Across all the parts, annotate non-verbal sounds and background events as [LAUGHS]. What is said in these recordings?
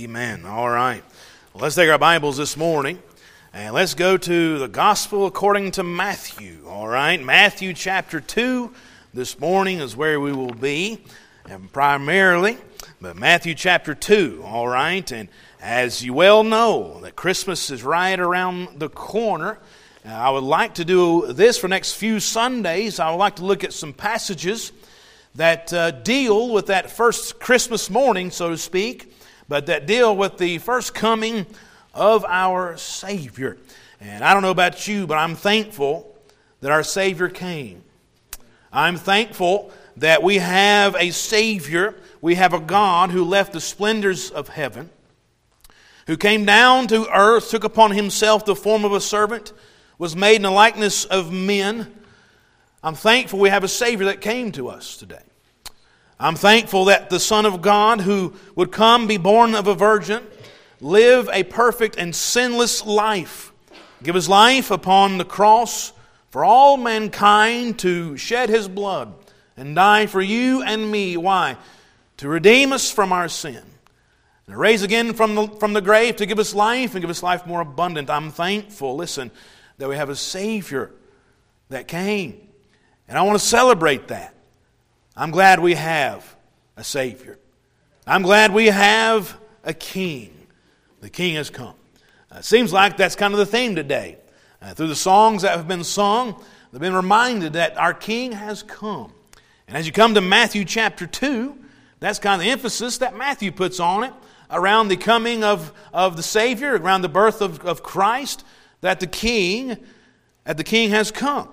Amen. All right. Well, let's take our Bibles this morning and let's go to the Gospel according to Matthew. All right. Matthew chapter 2 this morning is where we will be, and primarily, but Matthew chapter 2. All right. And as you well know, that Christmas is right around the corner. Uh, I would like to do this for next few Sundays. I would like to look at some passages that uh, deal with that first Christmas morning, so to speak, but that deal with the first coming of our Savior. And I don't know about you, but I'm thankful that our Savior came. I'm thankful that we have a Savior, we have a God who left the splendors of heaven, who came down to earth, took upon himself the form of a servant, was made in the likeness of men I'm thankful we have a Savior that came to us today. I'm thankful that the Son of God, who would come, be born of a virgin, live a perfect and sinless life, give his life upon the cross for all mankind to shed his blood and die for you and me. Why? To redeem us from our sin. And raise again from the, from the grave to give us life and give us life more abundant. I'm thankful, listen, that we have a Savior that came and I want to celebrate that. I'm glad we have a Savior. I'm glad we have a King. The King has come. Uh, it seems like that's kind of the theme today. Uh, through the songs that have been sung, they've been reminded that our King has come. And as you come to Matthew chapter 2, that's kind of the emphasis that Matthew puts on it around the coming of, of the Savior, around the birth of, of Christ, that the King, that the King has come.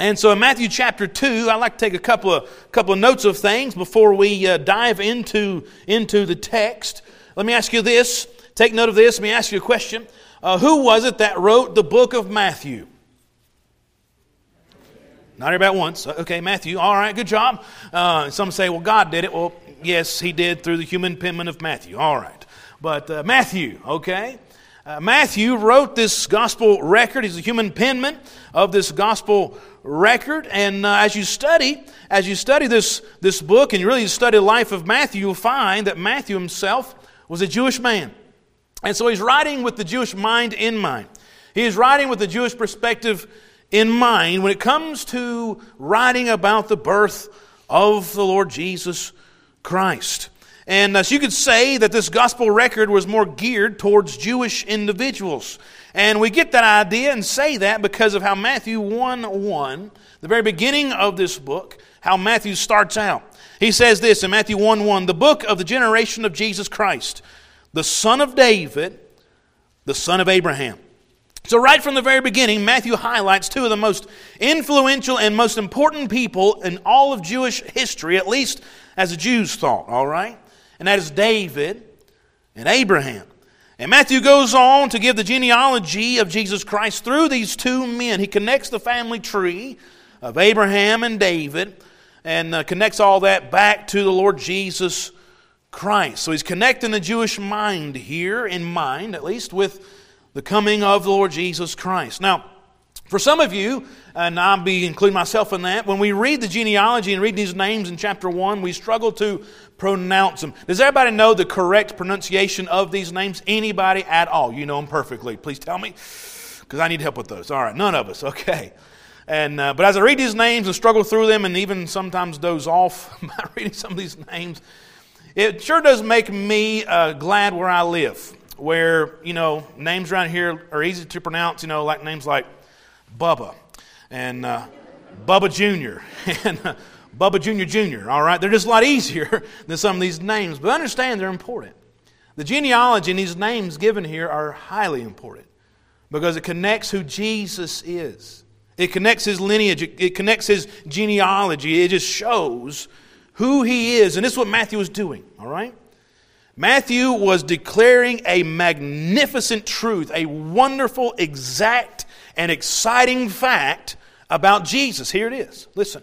And so in Matthew chapter 2, I'd like to take a couple of, couple of notes of things before we uh, dive into, into the text. Let me ask you this. Take note of this. Let me ask you a question. Uh, who was it that wrote the book of Matthew? Not everybody once. Okay, Matthew. All right, good job. Uh, some say, well, God did it. Well, yes, he did through the human penman of Matthew. All right. But uh, Matthew, okay? Uh, Matthew wrote this gospel record. He's a human penman of this gospel record. And uh, as you study, as you study this, this book and you really study the life of Matthew, you'll find that Matthew himself was a Jewish man. And so he's writing with the Jewish mind in mind. He is writing with the Jewish perspective in mind when it comes to writing about the birth of the Lord Jesus Christ. And uh, so you could say that this gospel record was more geared towards Jewish individuals. And we get that idea and say that because of how Matthew 1 1, the very beginning of this book, how Matthew starts out. He says this in Matthew 1 1, the book of the generation of Jesus Christ, the son of David, the son of Abraham. So, right from the very beginning, Matthew highlights two of the most influential and most important people in all of Jewish history, at least as the Jews thought, all right? And that is David and Abraham. And Matthew goes on to give the genealogy of Jesus Christ through these two men. He connects the family tree of Abraham and David and uh, connects all that back to the Lord Jesus Christ. So he's connecting the Jewish mind here, in mind at least, with the coming of the Lord Jesus Christ. Now, for some of you, and I'll be including myself in that, when we read the genealogy and read these names in chapter 1, we struggle to pronounce them. Does everybody know the correct pronunciation of these names? Anybody at all? You know them perfectly. Please tell me, because I need help with those. All right, none of us. Okay. And, uh, but as I read these names and struggle through them and even sometimes doze off [LAUGHS] by reading some of these names, it sure does make me uh, glad where I live, where, you know, names around here are easy to pronounce, you know, like names like Bubba and uh, Bubba Jr. [LAUGHS] and uh, Bubba Jr. Jr., all right? They're just a lot easier [LAUGHS] than some of these names, but understand they're important. The genealogy and these names given here are highly important because it connects who Jesus is. It connects his lineage, it connects his genealogy. It just shows who he is. And this is what Matthew was doing, all right? Matthew was declaring a magnificent truth, a wonderful, exact, and exciting fact about Jesus. Here it is. Listen.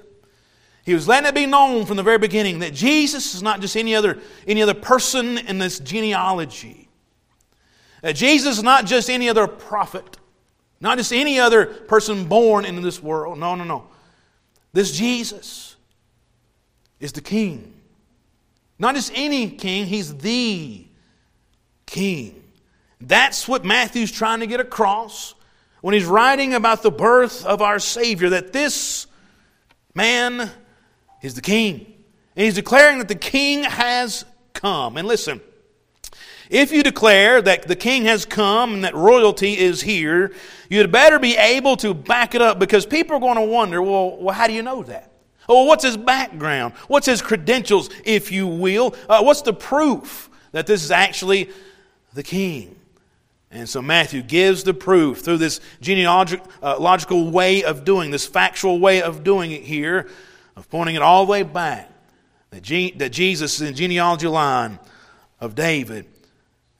He was letting it be known from the very beginning that Jesus is not just any other, any other person in this genealogy. That Jesus is not just any other prophet, not just any other person born into this world. No, no, no. This Jesus is the King. Not just any king, he's the king. That's what Matthew's trying to get across when he's writing about the birth of our Savior, that this man is the king. And he's declaring that the king has come. And listen, if you declare that the king has come and that royalty is here, you'd better be able to back it up because people are going to wonder well, well how do you know that? Oh, what's his background? What's his credentials, if you will? Uh, what's the proof that this is actually the king? And so Matthew gives the proof through this genealogical uh, way of doing, this factual way of doing it here, of pointing it all the way back, that, Jesus is in genealogy line of David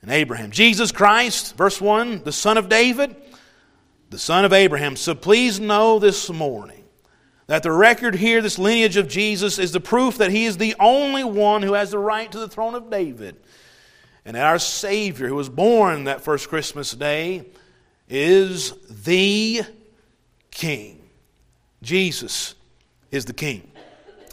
and Abraham. Jesus Christ, verse 1, the son of David, the son of Abraham. So please know this morning that the record here, this lineage of Jesus, is the proof that he is the only one who has the right to the throne of David. And our Savior, who was born that first Christmas day, is the King. Jesus is the King.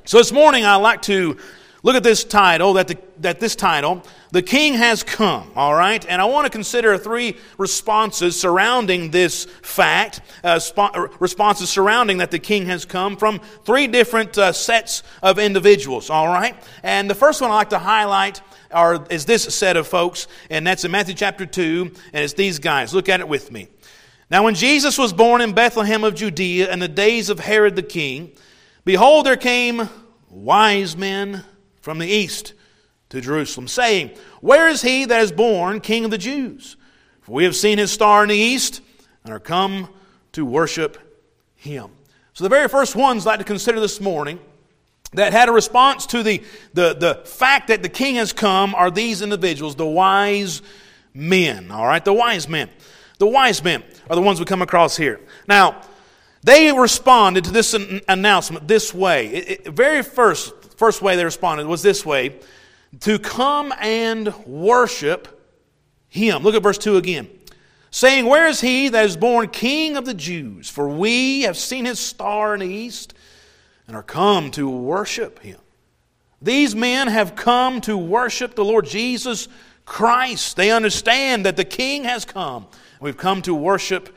So this morning I'd like to look at this title, that, the, that this title, The King Has Come, all right? And I want to consider three responses surrounding this fact, uh, sp- responses surrounding that the King has come from three different uh, sets of individuals, all right? And the first one I'd like to highlight are, is this set of folks, and that's in Matthew chapter 2, and it's these guys. Look at it with me. Now, when Jesus was born in Bethlehem of Judea in the days of Herod the king, behold, there came wise men from the east to Jerusalem, saying, Where is he that is born King of the Jews? For we have seen his star in the east and are come to worship him. So, the very first ones I'd like to consider this morning that had a response to the, the, the fact that the king has come are these individuals, the wise men. All right, the wise men. The wise men are the ones we come across here. Now, they responded to this announcement this way. It, it, very first, First way they responded was this way to come and worship him. Look at verse 2 again. Saying, Where is he that is born king of the Jews? For we have seen his star in the east and are come to worship him. These men have come to worship the Lord Jesus Christ. They understand that the king has come. We've come to worship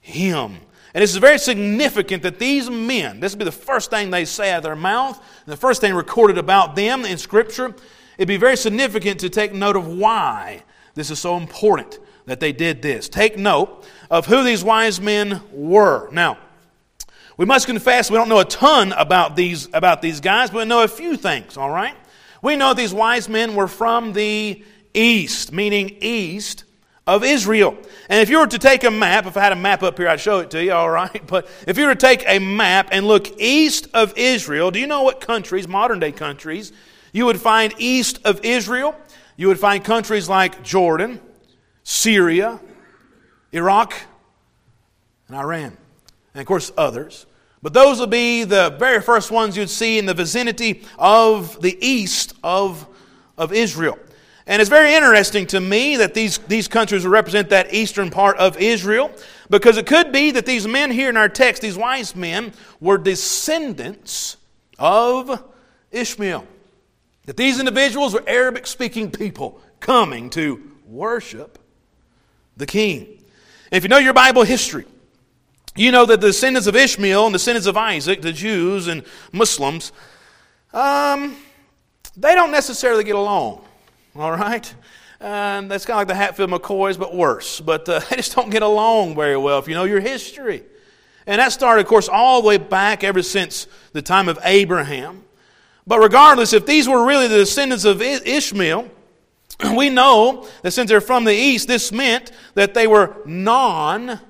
him. And it's very significant that these men, this would be the first thing they say out of their mouth, the first thing recorded about them in Scripture. It'd be very significant to take note of why this is so important that they did this. Take note of who these wise men were. Now, we must confess we don't know a ton about these, about these guys, but we know a few things, all right? We know these wise men were from the east, meaning east of Israel. And if you were to take a map, if I had a map up here, I'd show it to you, [LAUGHS] all right? But if you were to take a map and look east of Israel, do you know what countries, modern day countries, you would find east of Israel? You would find countries like Jordan, Syria, Iraq, and Iran. And of course, others. But those would be the very first ones you'd see in the vicinity of the east of, of Israel. And it's very interesting to me that these, these countries represent that eastern part of Israel because it could be that these men here in our text, these wise men, were descendants of Ishmael. That these individuals were Arabic speaking people coming to worship the king. And if you know your Bible history, you know that the descendants of Ishmael and the descendants of Isaac, the Jews and Muslims, um, they don't necessarily get along all right? And that's kind of like the Hatfield McCoys, but worse. But uh, [LAUGHS] they just don't get along very well if you know your history. And that started, of course, all the way back ever since the time of Abraham. But regardless, if these were really the descendants of Ishmael, [CLEARS THROAT] we know that since they're from the east, this meant that they were non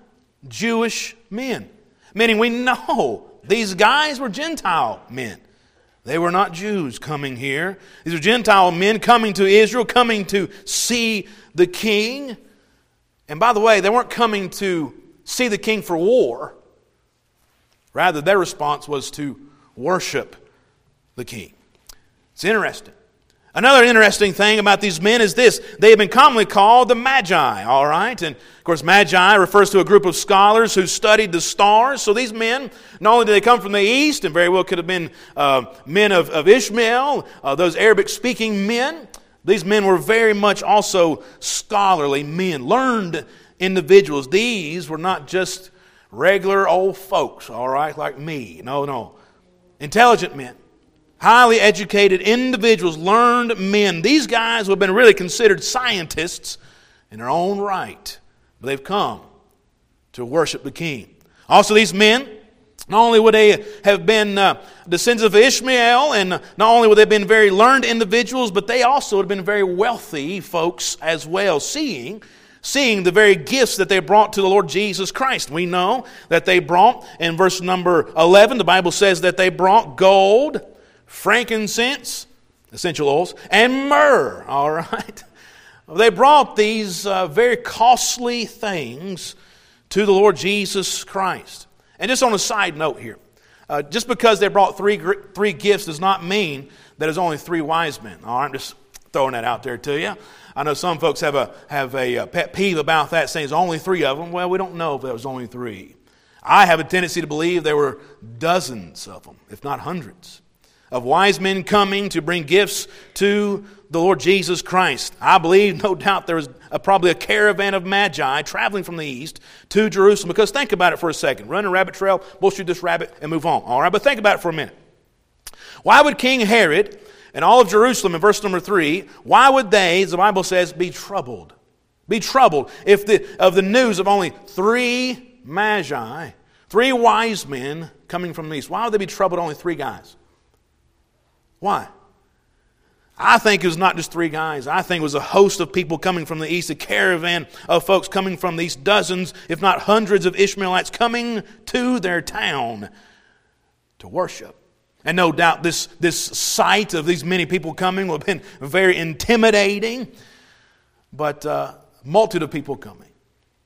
Jewish men. Meaning, we know these guys were Gentile men. They were not Jews coming here. These are Gentile men coming to Israel, coming to see the king. And by the way, they weren't coming to see the king for war. Rather, their response was to worship the king. It's interesting. Another interesting thing about these men is this they have been commonly called the Magi, all right? And of course, Magi refers to a group of scholars who studied the stars. So these men, not only did they come from the east, and very well could have been uh, men of, of Ishmael, uh, those Arabic speaking men, These men were very much also scholarly men, learned individuals. These were not just regular old folks, all right, like me. No, no. Intelligent men, highly educated individuals, learned men. These guys would have been really considered scientists in their own right, but they've come to worship the king. Also, these men, not only would they have been uh, descendants of Ishmael, and not only would they have been very learned individuals, but they also would have been very wealthy folks as well, seeing seeing the very gifts that they brought to the Lord Jesus Christ. We know that they brought, in verse number 11, the Bible says that they brought gold, frankincense, essential oils, and myrrh, all right? [LAUGHS] They brought these uh, very costly things to the Lord Jesus Christ. And just on a side note here, uh, just because they brought three, three gifts does not mean that there's only three wise men. All right, I'm just throwing that out there to you. I know some folks have a, have a, a pet peeve about that, saying there's only three of them. Well, we don't know if there was only three. I have a tendency to believe there were dozens of them, if not hundreds, of wise men coming to bring gifts to the Lord Jesus Christ. I believe, no doubt, there was a, probably a caravan of magi traveling from the east to Jerusalem. Because think about it for a second. Run a rabbit trail, we'll shoot this rabbit and move on. All right, but think about it for a minute. Why would King Herod and all of Jerusalem, in verse number three, why would they, as the Bible says, be troubled? Be troubled if the, of the news of only three magi, three wise men coming from the east. Why would they be troubled only three guys? Why? I think it was not just three guys. I think it was a host of people coming from the east, a caravan of folks coming from these dozens, if not hundreds of Ishmaelites coming to their town to worship. And no doubt this, this sight of these many people coming would have been very intimidating, but uh, multitude of people coming.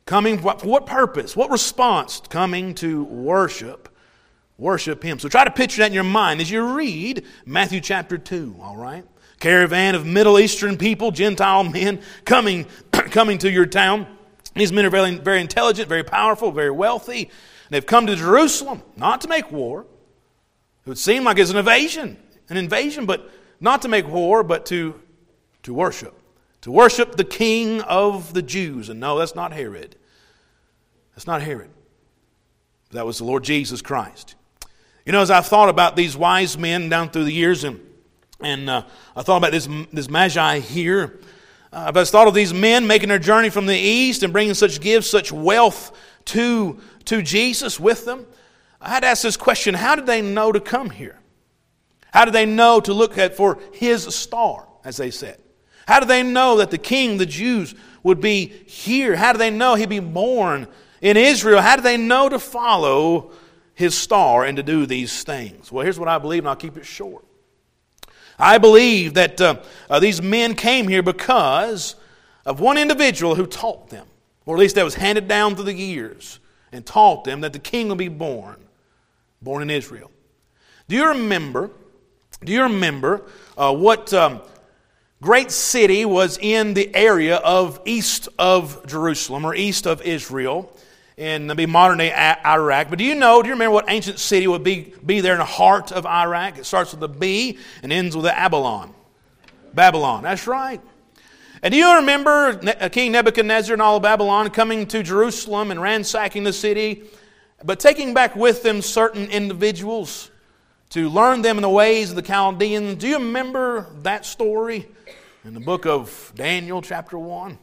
Coming for what purpose? What response? Coming to worship. Worship Him. So try to picture that in your mind as you read Matthew chapter 2, all right? caravan of Middle Eastern people, Gentile men, coming, [CLEARS THROAT] coming to your town. These men are very, very intelligent, very powerful, very wealthy. They've come to Jerusalem not to make war. It would seem like it's an invasion, an invasion, but not to make war, but to, to worship. To worship the king of the Jews. And no, that's not Herod. That's not Herod. That was the Lord Jesus Christ. You know, as I've thought about these wise men down through the years, and and uh, I thought about this, this Magi here. Uh, I've thought of these men making their journey from the east and bringing such gifts, such wealth to, to Jesus with them. I had to ask this question how did they know to come here? How did they know to look at for his star, as they said? How did they know that the king, the Jews, would be here? How did they know he'd be born in Israel? How did they know to follow his star and to do these things? Well, here's what I believe, and I'll keep it short. I believe that uh, uh, these men came here because of one individual who taught them, or at least that was handed down through the years, and taught them that the king will be born, born in Israel. Do you remember? Do you remember uh, what um, great city was in the area of east of Jerusalem or east of Israel? In be modern day Iraq. But do you know, do you remember what ancient city would be, be there in the heart of Iraq? It starts with a B and ends with a Babylon. Babylon, that's right. And do you remember uh, King Nebuchadnezzar and all of Babylon coming to Jerusalem and ransacking the city, but taking back with them certain individuals to learn them in the ways of the Chaldeans? Do you remember that story in the book of Daniel, chapter 1?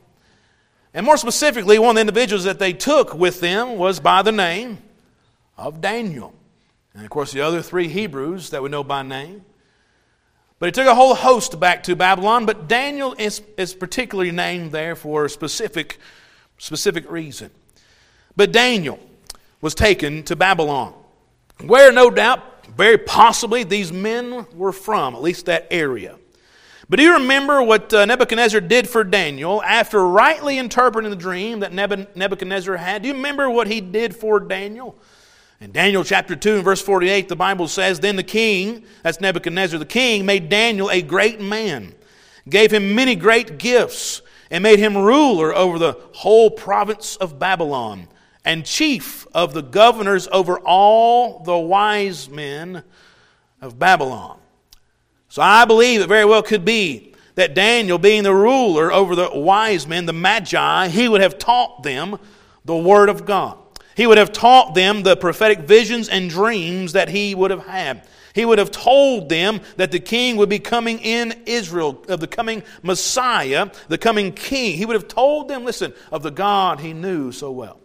And more specifically, one of the individuals that they took with them was by the name of Daniel. And of course, the other three Hebrews that we know by name. But he took a whole host back to Babylon, but Daniel is, is particularly named there for a specific, specific reason. But Daniel was taken to Babylon, where no doubt, very possibly, these men were from, at least that area. But do you remember what uh, Nebuchadnezzar did for Daniel after rightly interpreting the dream that Nebuchadnezzar had? Do you remember what he did for Daniel? In Daniel chapter 2 and verse 48, the Bible says, Then the king, that's Nebuchadnezzar, the king, made Daniel a great man, gave him many great gifts, and made him ruler over the whole province of Babylon, and chief of the governors over all the wise men of Babylon. So I believe it very well could be that Daniel, being the ruler over the wise men, the magi, he would have taught them the Word of God. He would have taught them the prophetic visions and dreams that he would have had. He would have told them that the king would be coming in Israel, of the coming Messiah, the coming king. He would have told them, listen, of the God he knew so well.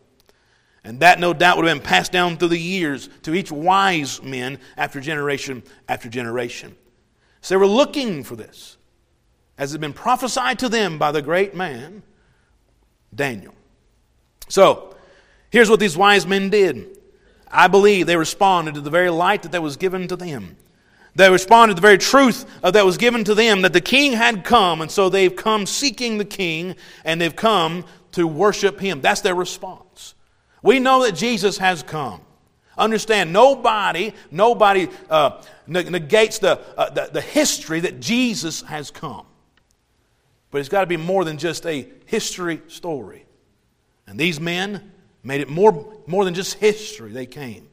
And that, no doubt, would have been passed down through the years to each wise men after generation after generation. So they were looking for this, as had been prophesied to them by the great man, Daniel. So, here's what these wise men did I believe they responded to the very light that, that was given to them. They responded to the very truth that was given to them that the king had come, and so they've come seeking the king and they've come to worship him. That's their response. We know that Jesus has come. Understand, nobody, nobody uh, negates the, uh, the, the history that Jesus has come. But it's got to be more than just a history story. And these men made it more, more than just history. They came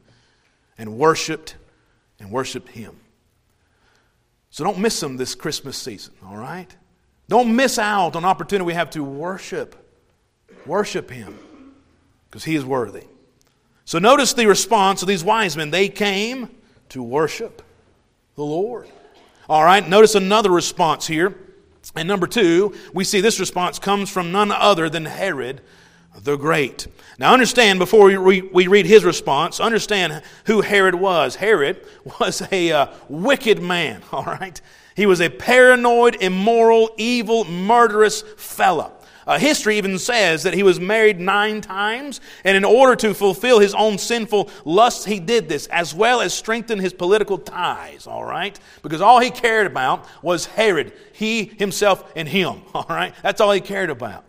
and worshiped and worshiped Him. So don't miss them this Christmas season, all right? Don't miss out on opportunity we have to worship. Worship Him because He is worthy. So notice the response of these wise men. They came to worship the Lord. All right, notice another response here. And number two, we see this response comes from none other than Herod the Great. Now, understand before we, read his response, understand who Herod was. Herod was a uh, wicked man, [LAUGHS] all right? He was a paranoid, immoral, evil, murderous fella. Uh, history even says that he was married nine times, and in order to fulfill his own sinful lusts, he did this, as well as strengthen his political ties, all right? Because all he cared about was Herod, he, himself, and him, [LAUGHS] all right? That's all he cared about.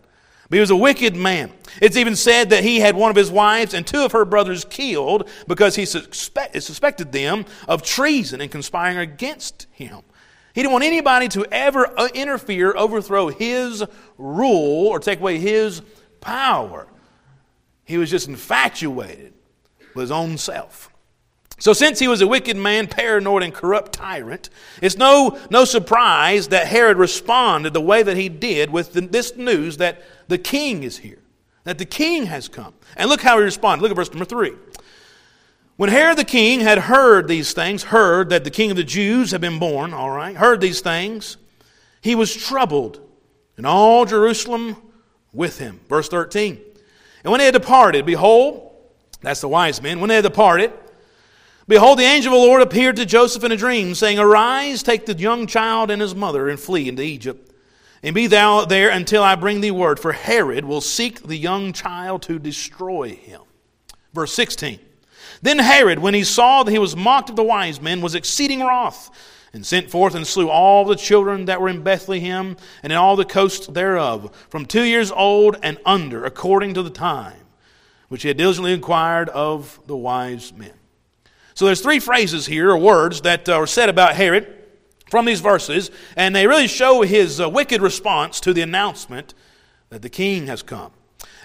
But he was a wicked man. It's even said that he had one of his wives and two of her brothers killed because he suspect, suspected them of treason and conspiring against him. He didn't want anybody to ever uh, interfere, overthrow his rule, or take away his power. He was just infatuated with his own self. So, since he was a wicked man, paranoid, and corrupt tyrant, it's no, no surprise that Herod responded the way that he did with the, this news that the king is here, that the king has come. And look how he responded. Look at verse number three. When Herod the king had heard these things, heard that the king of the Jews had been born, all right, heard these things, he was troubled, and all Jerusalem with him. Verse 13. And when they had departed, behold, that's the wise men, when they had departed, behold, the angel of the Lord appeared to Joseph in a dream, saying, Arise, take the young child and his mother, and flee into Egypt. And be thou there until I bring thee word, for Herod will seek the young child to destroy him. Verse 16. Then Herod, when he saw that he was mocked of the wise men, was exceeding wroth, and sent forth and slew all the children that were in Bethlehem and in all the coasts thereof, from two years old and under, according to the time which he had diligently inquired of the wise men. So there's three phrases here, or words, that are said about Herod from these verses, and they really show his uh, wicked response to the announcement that the king has come.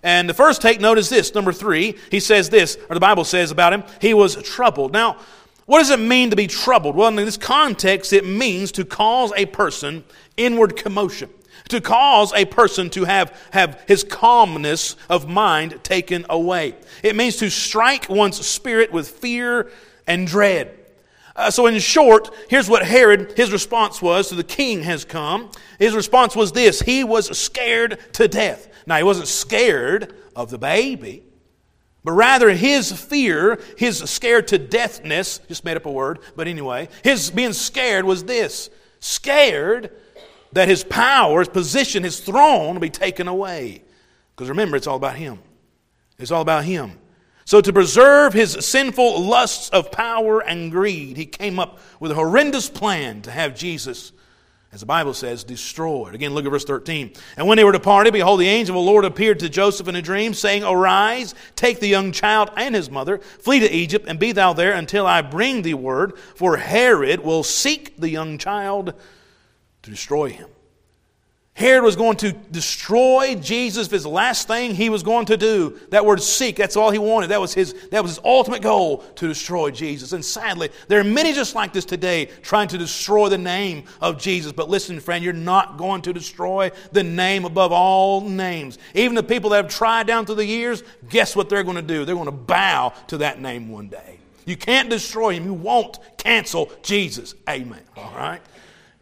And the first take note is this number three, he says this, or the Bible says about him, he was troubled. Now, what does it mean to be troubled? Well, in this context, it means to cause a person inward commotion, to cause a person to have, have his calmness of mind taken away. It means to strike one's spirit with fear and dread. Uh, so, in short, here's what Herod, his response was to the king has come. His response was this he was scared to death. Now, he wasn't scared of the baby, but rather his fear, his scared to deathness, just made up a word, but anyway, his being scared was this scared that his power, his position, his throne will be taken away. Because remember, it's all about him. It's all about him. So, to preserve his sinful lusts of power and greed, he came up with a horrendous plan to have Jesus, as the Bible says, destroyed. Again, look at verse 13. And when they were departed, behold, the angel of the Lord appeared to Joseph in a dream, saying, Arise, take the young child and his mother, flee to Egypt, and be thou there until I bring thee word, for Herod will seek the young child to destroy him. Herod was going to destroy Jesus. His last thing he was going to do. That word seek, that's all he wanted. That was his, that was his ultimate goal to destroy Jesus. And sadly, there are many just like this today trying to destroy the name of Jesus. But listen, friend, you're not going to destroy the name above all names. Even the people that have tried down through the years, guess what they're going to do? They're going to bow to that name one day. You can't destroy him. You won't cancel Jesus. Amen. All right?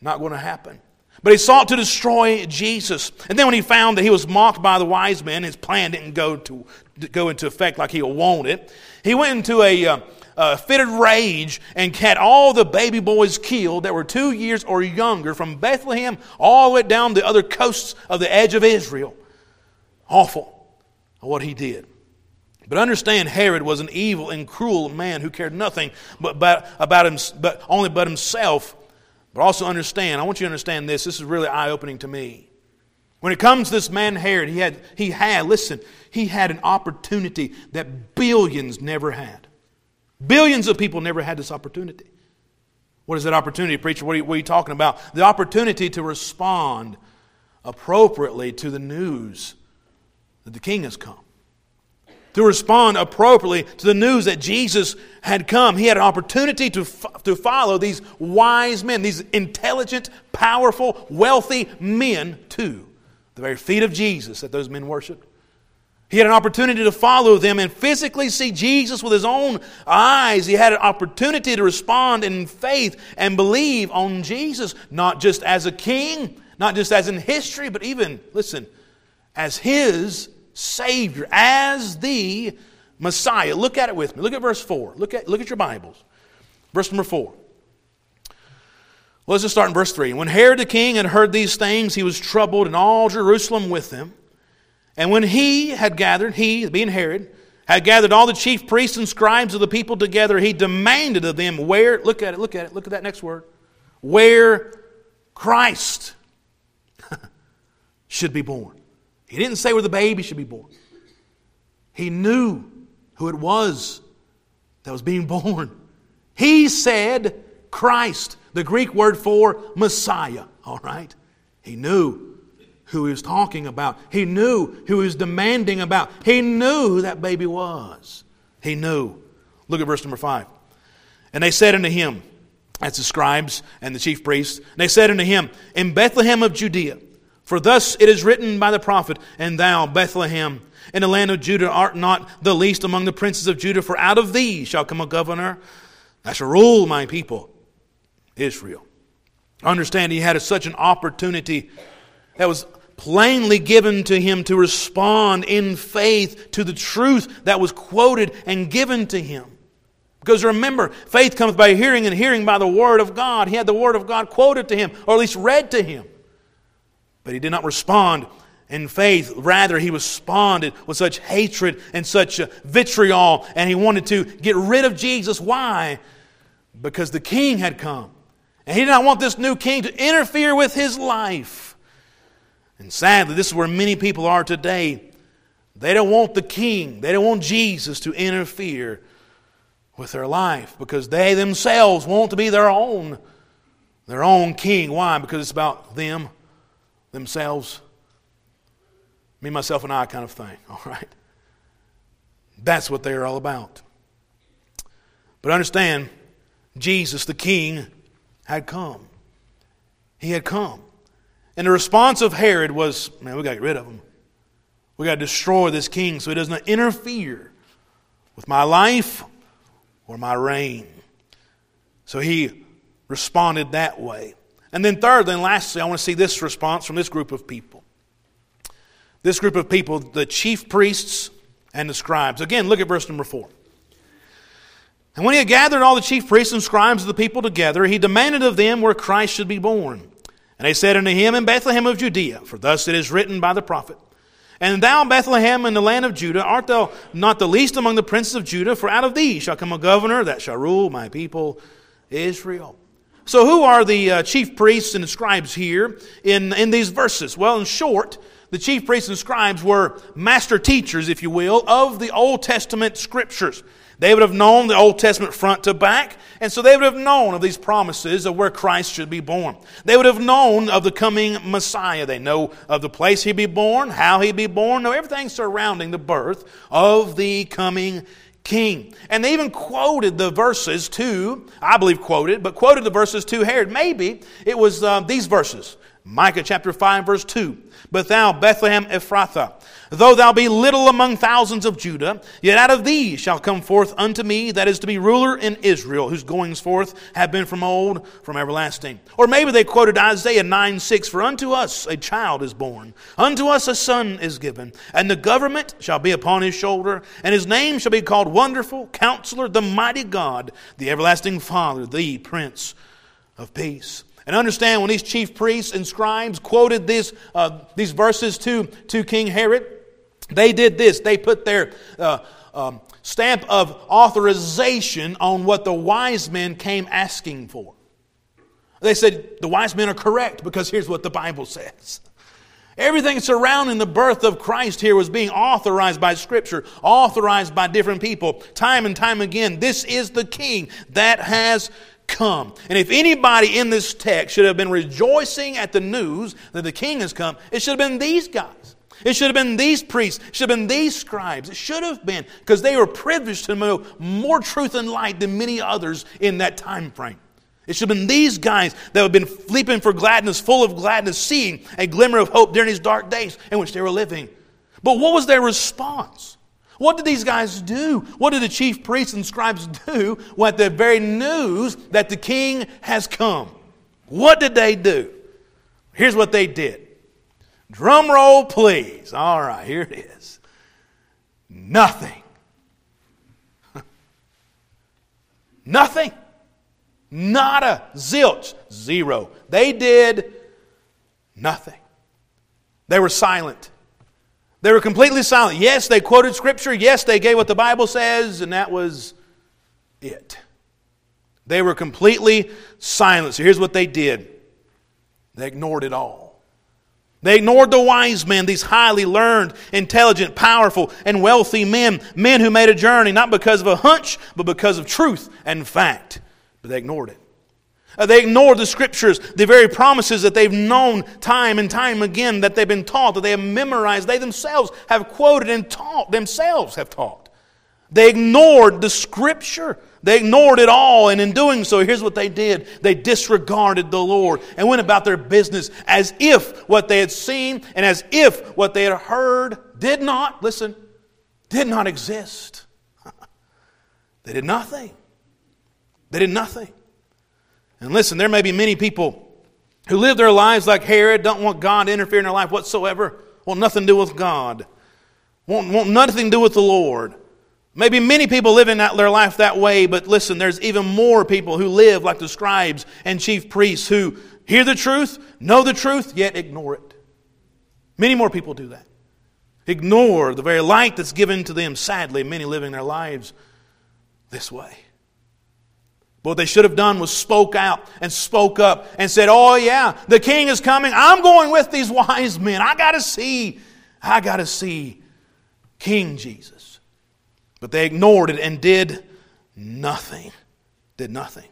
Not going to happen. But he sought to destroy Jesus. And then when he found that he was mocked by the wise men, his plan didn't go, to, go into effect like he wanted. He went into a, uh, a fitted rage and had all the baby boys killed that were two years or younger from Bethlehem all the way down the other coasts of the edge of Israel. Awful what he did. But understand, Herod was an evil and cruel man who cared nothing but about, about him, but only but himself but also understand, I want you to understand this. This is really eye opening to me. When it comes to this man Herod, he had, he had, listen, he had an opportunity that billions never had. Billions of people never had this opportunity. What is that opportunity, preacher? What are you, what are you talking about? The opportunity to respond appropriately to the news that the king has come to respond appropriately to the news that Jesus had come. He had an opportunity to, to follow these wise men, these intelligent, powerful, wealthy men to the very feet of Jesus that those men worshiped. He had an opportunity to follow them and physically see Jesus with his own eyes. He had an opportunity to respond in faith and believe on Jesus, not just as a king, not just as in history, but even, listen, as his Savior, as the Messiah. Look at it with me. Look at verse 4. Look at, look at your Bibles. Verse number 4. let's just start in verse 3. When Herod the king had heard these things, he was troubled, and all Jerusalem with him. And when he had gathered, he, being Herod, had gathered all the chief priests and scribes of the people together, he demanded of them where, look at it, look at it, look at that next word, where Christ [LAUGHS] should be born. He didn't say where the baby should be born. He knew who it was that was being [LAUGHS] born. He said Christ, the Greek word for Messiah, all right? He knew who he was talking about. He knew who he was demanding about. He knew who that baby was. He knew. Look at verse number 5. And they said unto him, that's the scribes and the chief priests, they said unto him, In Bethlehem of Judea, for thus it is written by the prophet, And thou, Bethlehem, in the land of Judah, art not the least among the princes of Judah, for out of thee shall come a governor that shall rule my people, Israel. Understand, he had such an opportunity that was plainly given to him to respond in faith to the truth that was quoted and given to him. Because remember, faith comes by hearing, and hearing by the Word of God. He had the Word of God quoted to him, or at least read to him. But he did not respond in faith. Rather, he responded with such hatred and such uh, vitriol, and he wanted to get rid of Jesus. Why? Because the king had come. And he did not want this new king to interfere with his life. And sadly, this is where many people are today. They don't want the king, they don't want Jesus to interfere with their life because they themselves want to be their own their own king. Why? Because it's about them themselves, me, myself, and I kind of thing, [LAUGHS] all right? That's what they're all about. But understand, Jesus, the King, had come. He had come. And the response of Herod was, man, we got to get rid of him. We got to destroy this king so he does not interfere with my life or my reign. So he responded that way. And then, thirdly and lastly, I want to see this response from this group of people. This group of people, the chief priests and the scribes. Again, look at verse number four. And when he had gathered all the chief priests and scribes of the people together, he demanded of them where Christ should be born. And they said unto him, In Bethlehem of Judea, for thus it is written by the prophet. And thou, Bethlehem, in the land of Judah, art thou not the least among the princes of Judah, for out of thee shall come a governor that shall rule my people Israel. So, who are the uh, chief priests and the scribes here in, in these verses? Well, in short, the chief priests and scribes were master teachers, if you will, of the Old Testament scriptures. They would have known the Old Testament front to back, and so they would have known of these promises of where Christ should be born. They would have known of the coming Messiah. They know of the place he'd be born, how he'd be born, know everything surrounding the birth of the coming king. And they even quoted the verses to, I believe quoted, but quoted the verses to Herod. Maybe it was uh, these verses. Micah chapter 5 verse 2. But thou, Bethlehem Ephrathah, though thou be little among thousands of Judah, yet out of thee shall come forth unto me that is to be ruler in Israel, whose goings forth have been from old, from everlasting. Or maybe they quoted Isaiah 9 6, For unto us a child is born, unto us a son is given, and the government shall be upon his shoulder, and his name shall be called Wonderful, Counselor, the Mighty God, the Everlasting Father, the Prince of Peace. And understand when these chief priests and scribes quoted this, uh, these verses to, to King Herod, they did this. They put their uh, um, stamp of authorization on what the wise men came asking for. They said, the wise men are correct because here's what the Bible says. Everything surrounding the birth of Christ here was being authorized by Scripture, authorized by different people, time and time again. This is the King that has come. And if anybody in this text should have been rejoicing at the news that the king has come, it should have been these guys. It should have been these priests. It should have been these scribes. It should have been because they were privileged to know more truth and light than many others in that time frame. It should have been these guys that have been leaping for gladness, full of gladness, seeing a glimmer of hope during these dark days in which they were living. But what was their response? What did these guys do? What did the chief priests and scribes do when the very news that the king has come? What did they do? Here's what they did. Drum roll, please. All right, here it is. Nothing. [LAUGHS] Nothing. Nada. Zilch. Zero. They did nothing. They were silent. They were completely silent. Yes, they quoted Scripture. Yes, they gave what the Bible says, and that was it. They were completely silent. So here's what they did they ignored it all. They ignored the wise men, these highly learned, intelligent, powerful, and wealthy men, men who made a journey not because of a hunch, but because of truth and fact. But they ignored it. Uh, they ignore the scriptures, the very promises that they've known time and time again, that they've been taught, that they have memorized, they themselves have quoted and taught, themselves have taught. They ignored the scripture. They ignored it all, and in doing so, here's what they did they disregarded the Lord and went about their business as if what they had seen and as if what they had heard did not, listen, did not exist. [LAUGHS] they did nothing. They did nothing. And listen, there may be many people who live their lives like Herod, don't want God to interfere in their life whatsoever, want nothing to do with God, want, want nothing to do with the Lord. Maybe many people live in that, their life that way, but listen, there's even more people who live like the scribes and chief priests who hear the truth, know the truth, yet ignore it. Many more people do that. Ignore the very light that's given to them. Sadly, many living their lives this way. What they should have done was spoke out and spoke up and said, Oh, yeah, the king is coming. I'm going with these wise men. I got to see, I got to see King Jesus. But they ignored it and did nothing. Did nothing.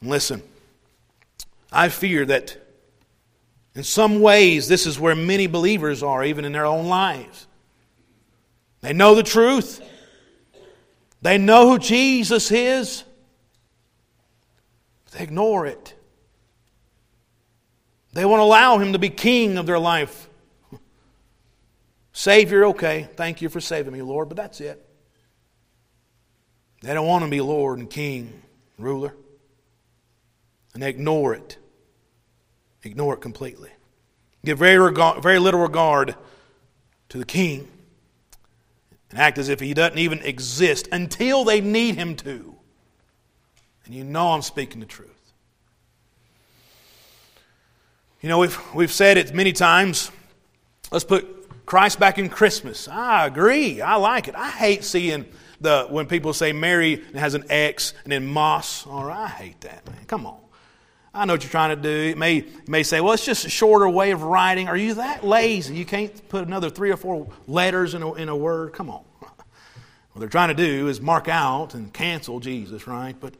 Listen, I fear that in some ways this is where many believers are, even in their own lives. They know the truth, they know who Jesus is. They ignore it. They won't allow Him to be king of their life. Savior, okay, thank you for saving me, Lord, but that's it. They don't want to be Lord and King, ruler. And they ignore it. Ignore it completely. Give very, regard, very little regard to the King and act as if He doesn't even exist until they need Him to. And you know I'm speaking the truth. You know, we've, we've said it many times. Let's put Christ back in Christmas. I agree. I like it. I hate seeing the when people say Mary has an X and then Moss. Right, I hate that, man. Come on. I know what you're trying to do. You may, may say, well, it's just a shorter way of writing. Are you that lazy? You can't put another three or four letters in a, in a word? Come on. [LAUGHS] What they're trying to do is mark out and cancel Jesus, right? But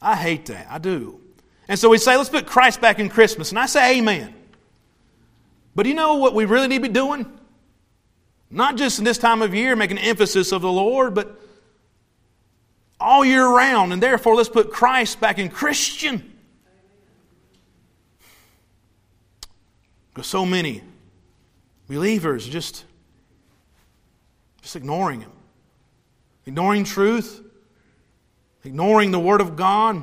I hate that. I do. And so we say, let's put Christ back in Christmas. And I say, Amen. But you know what we really need to be doing? Not just in this time of year, making emphasis of the Lord, but all year round. And therefore, let's put Christ back in Christian. Because so many believers just, just ignoring Him ignoring truth, ignoring the Word of God,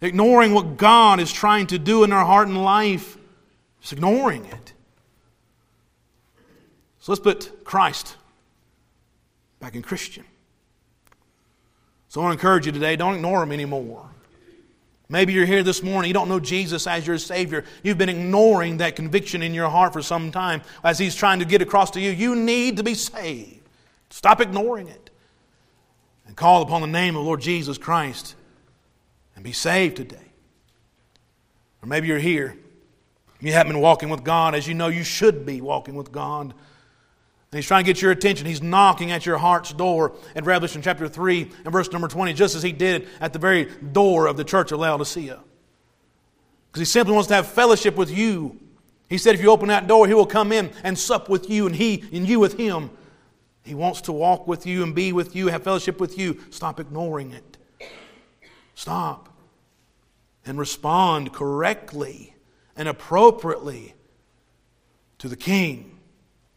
ignoring what God is trying to do in our heart and life, just ignoring it. So let's put Christ back in Christian. So I want to encourage you today don't ignore Him anymore. Maybe you're here this morning, you don't know Jesus as your Savior. You've been ignoring that conviction in your heart for some time as He's trying to get across to you. You need to be saved. Stop ignoring it and call upon the name of Lord Jesus Christ and be saved today. Or maybe you're here. You haven't been walking with God as you know you should be walking with God. And He's trying to get your attention. He's knocking at your heart's door in Revelation chapter 3 and verse number 20, just as He did at the very door of the church of Laodicea. Because He simply wants to have fellowship with you. He said, if you open that door, He will come in and sup with you, and He and you with Him. He wants to walk with you and be with you, have fellowship with you. Stop ignoring it. Stop. And respond correctly and appropriately to the King.